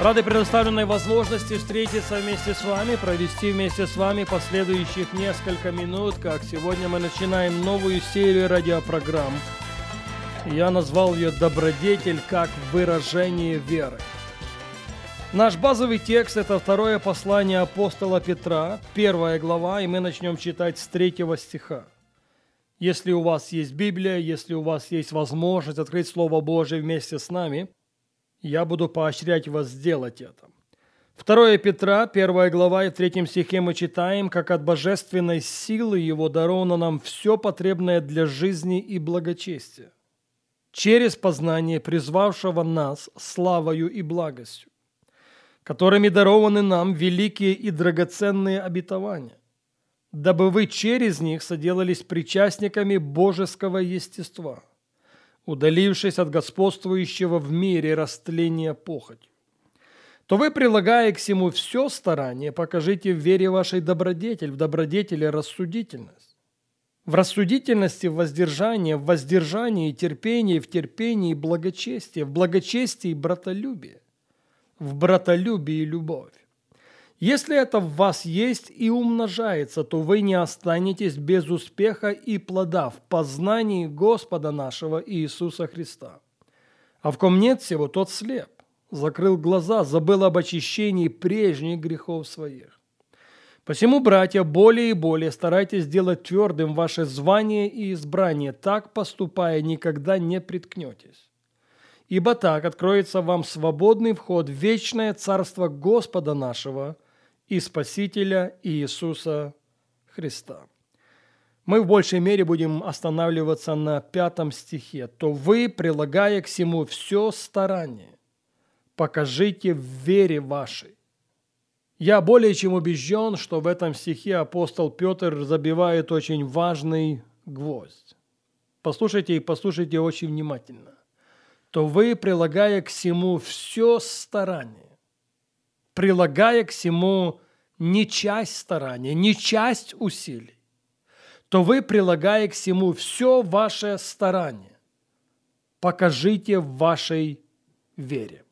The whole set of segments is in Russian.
Рады предоставленной возможности встретиться вместе с вами, провести вместе с вами последующих несколько минут, как сегодня мы начинаем новую серию радиопрограмм. Я назвал ее «Добродетель как выражение веры». Наш базовый текст – это второе послание апостола Петра, первая глава, и мы начнем читать с третьего стиха. Если у вас есть Библия, если у вас есть возможность открыть Слово Божие вместе с нами, я буду поощрять вас сделать это. 2 Петра, 1 глава и в 3 стихе мы читаем, как от божественной силы Его даровано нам все потребное для жизни и благочестия, через познание призвавшего нас славою и благостью, которыми дарованы нам великие и драгоценные обетования, дабы вы через них соделались причастниками божеского естества, удалившись от господствующего в мире растления похотью. То вы, прилагая к всему все старание, покажите в вере вашей добродетель, в добродетели рассудительность. В рассудительности в воздержание, в воздержании терпение, в терпении благочестие, в благочестии братолюбие, в братолюбии любовь. Если это в вас есть и умножается, то вы не останетесь без успеха и плода в познании Господа нашего Иисуса Христа. А в ком нет всего, тот слеп, закрыл глаза, забыл об очищении прежних грехов своих. Посему, братья, более и более старайтесь делать твердым ваше звание и избрание, так поступая никогда не приткнетесь. Ибо так откроется вам свободный вход в вечное царство Господа нашего – и Спасителя Иисуса Христа. Мы в большей мере будем останавливаться на пятом стихе. «То вы, прилагая к всему все старание, покажите в вере вашей». Я более чем убежден, что в этом стихе апостол Петр забивает очень важный гвоздь. Послушайте и послушайте очень внимательно. «То вы, прилагая к всему все старание, прилагая к всему не часть старания, не часть усилий, то вы, прилагая к всему все ваше старание, покажите в вашей вере.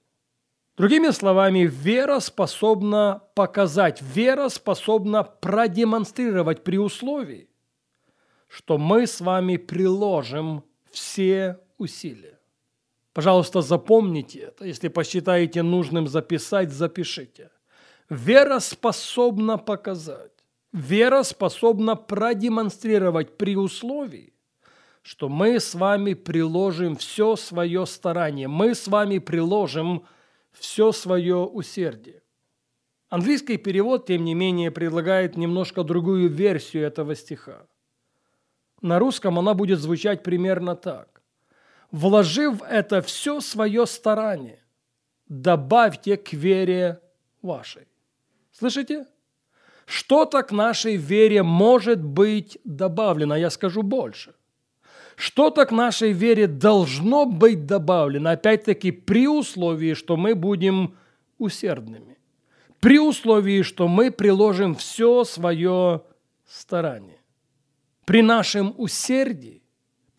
Другими словами, вера способна показать, вера способна продемонстрировать при условии, что мы с вами приложим все усилия. Пожалуйста, запомните это. Если посчитаете нужным записать, запишите. Вера способна показать, вера способна продемонстрировать при условии, что мы с вами приложим все свое старание, мы с вами приложим все свое усердие. Английский перевод, тем не менее, предлагает немножко другую версию этого стиха. На русском она будет звучать примерно так вложив в это все свое старание, добавьте к вере вашей. Слышите? Что-то к нашей вере может быть добавлено, я скажу больше. Что-то к нашей вере должно быть добавлено, опять-таки при условии, что мы будем усердными. При условии, что мы приложим все свое старание. При нашем усердии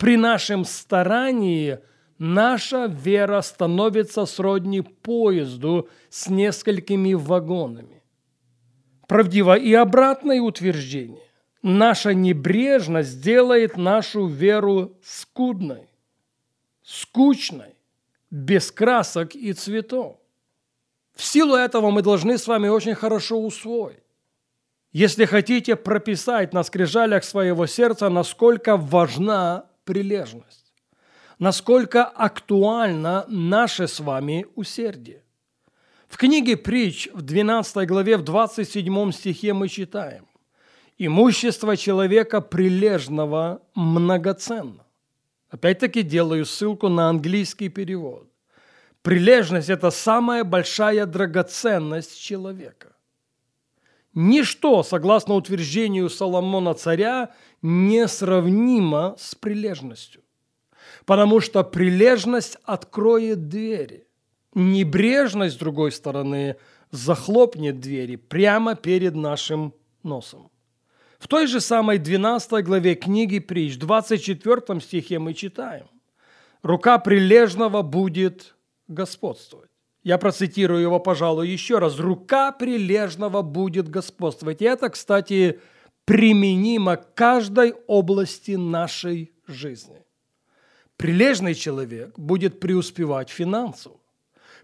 при нашем старании наша вера становится сродни поезду с несколькими вагонами. Правдиво и обратное утверждение. Наша небрежность делает нашу веру скудной, скучной, без красок и цветов. В силу этого мы должны с вами очень хорошо усвоить. Если хотите прописать на скрижалях своего сердца, насколько важна прилежность. Насколько актуально наше с вами усердие. В книге «Притч» в 12 главе, в 27 стихе мы читаем «Имущество человека прилежного многоценно». Опять-таки делаю ссылку на английский перевод. Прилежность – это самая большая драгоценность человека. Ничто, согласно утверждению Соломона царя, не сравнимо с прилежностью. Потому что прилежность откроет двери. Небрежность, с другой стороны, захлопнет двери прямо перед нашим носом. В той же самой 12 главе книги Притч, 24 стихе мы читаем. «Рука прилежного будет господствовать». Я процитирую его, пожалуй, еще раз. «Рука прилежного будет господствовать». И это, кстати, применимо к каждой области нашей жизни. Прилежный человек будет преуспевать финансово.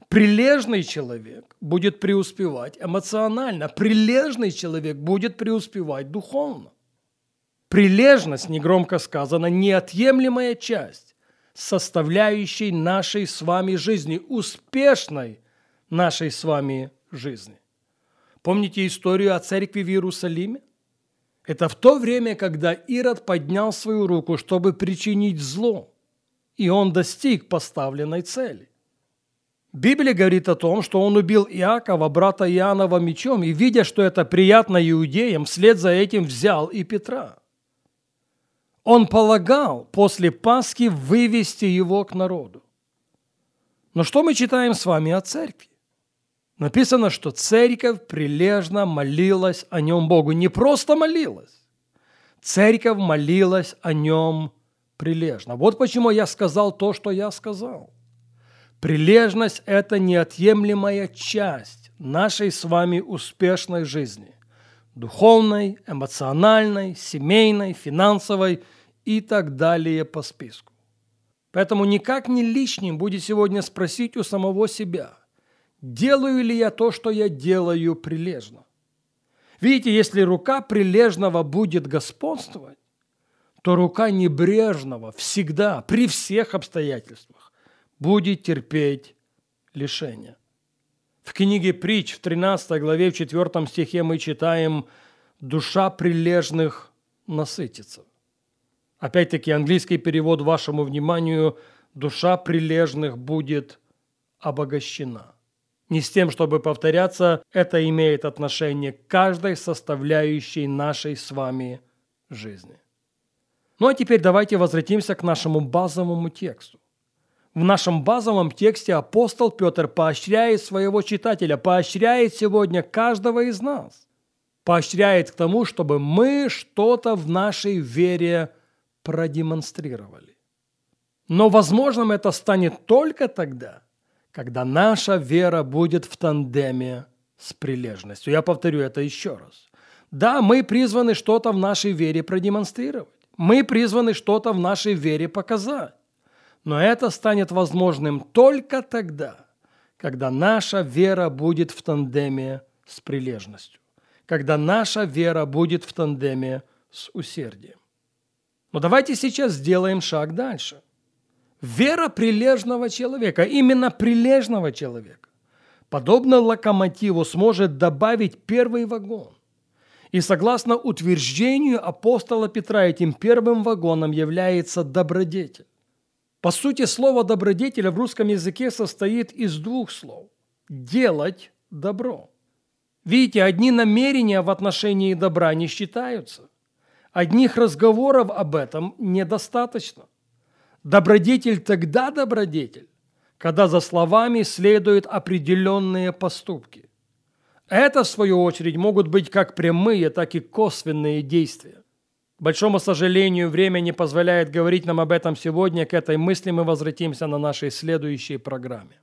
Прилежный человек будет преуспевать эмоционально. Прилежный человек будет преуспевать духовно. Прилежность, негромко сказано, неотъемлемая часть составляющей нашей с вами жизни, успешной нашей с вами жизни. Помните историю о церкви в Иерусалиме? Это в то время, когда Ирод поднял свою руку, чтобы причинить зло, и он достиг поставленной цели. Библия говорит о том, что он убил Иакова, брата Иоаннова, мечом, и, видя, что это приятно иудеям, вслед за этим взял и Петра. Он полагал после Пасхи вывести его к народу. Но что мы читаем с вами о церкви? Написано, что церковь прилежно молилась о нем Богу. Не просто молилась. Церковь молилась о нем прилежно. Вот почему я сказал то, что я сказал. Прилежность – это неотъемлемая часть нашей с вами успешной жизни. Духовной, эмоциональной, семейной, финансовой и так далее по списку. Поэтому никак не лишним будет сегодня спросить у самого себя – делаю ли я то, что я делаю прилежно. Видите, если рука прилежного будет господствовать, то рука небрежного всегда, при всех обстоятельствах, будет терпеть лишение. В книге «Притч» в 13 главе, в 4 стихе мы читаем «Душа прилежных насытится». Опять-таки английский перевод вашему вниманию «Душа прилежных будет обогащена». Не с тем, чтобы повторяться, это имеет отношение к каждой составляющей нашей с вами жизни. Ну а теперь давайте возвратимся к нашему базовому тексту. В нашем базовом тексте апостол Петр поощряет своего читателя, поощряет сегодня каждого из нас. Поощряет к тому, чтобы мы что-то в нашей вере продемонстрировали. Но возможным это станет только тогда – когда наша вера будет в тандеме с прилежностью. Я повторю это еще раз. Да, мы призваны что-то в нашей вере продемонстрировать. Мы призваны что-то в нашей вере показать. Но это станет возможным только тогда, когда наша вера будет в тандеме с прилежностью, когда наша вера будет в тандеме с усердием. Но давайте сейчас сделаем шаг дальше – Вера прилежного человека, именно прилежного человека, подобно локомотиву, сможет добавить первый вагон. И согласно утверждению апостола Петра, этим первым вагоном является добродетель. По сути, слово «добродетель» в русском языке состоит из двух слов – «делать добро». Видите, одни намерения в отношении добра не считаются. Одних разговоров об этом недостаточно – Добродетель тогда добродетель, когда за словами следуют определенные поступки. Это, в свою очередь, могут быть как прямые, так и косвенные действия. К большому сожалению, время не позволяет говорить нам об этом сегодня. К этой мысли мы возвратимся на нашей следующей программе.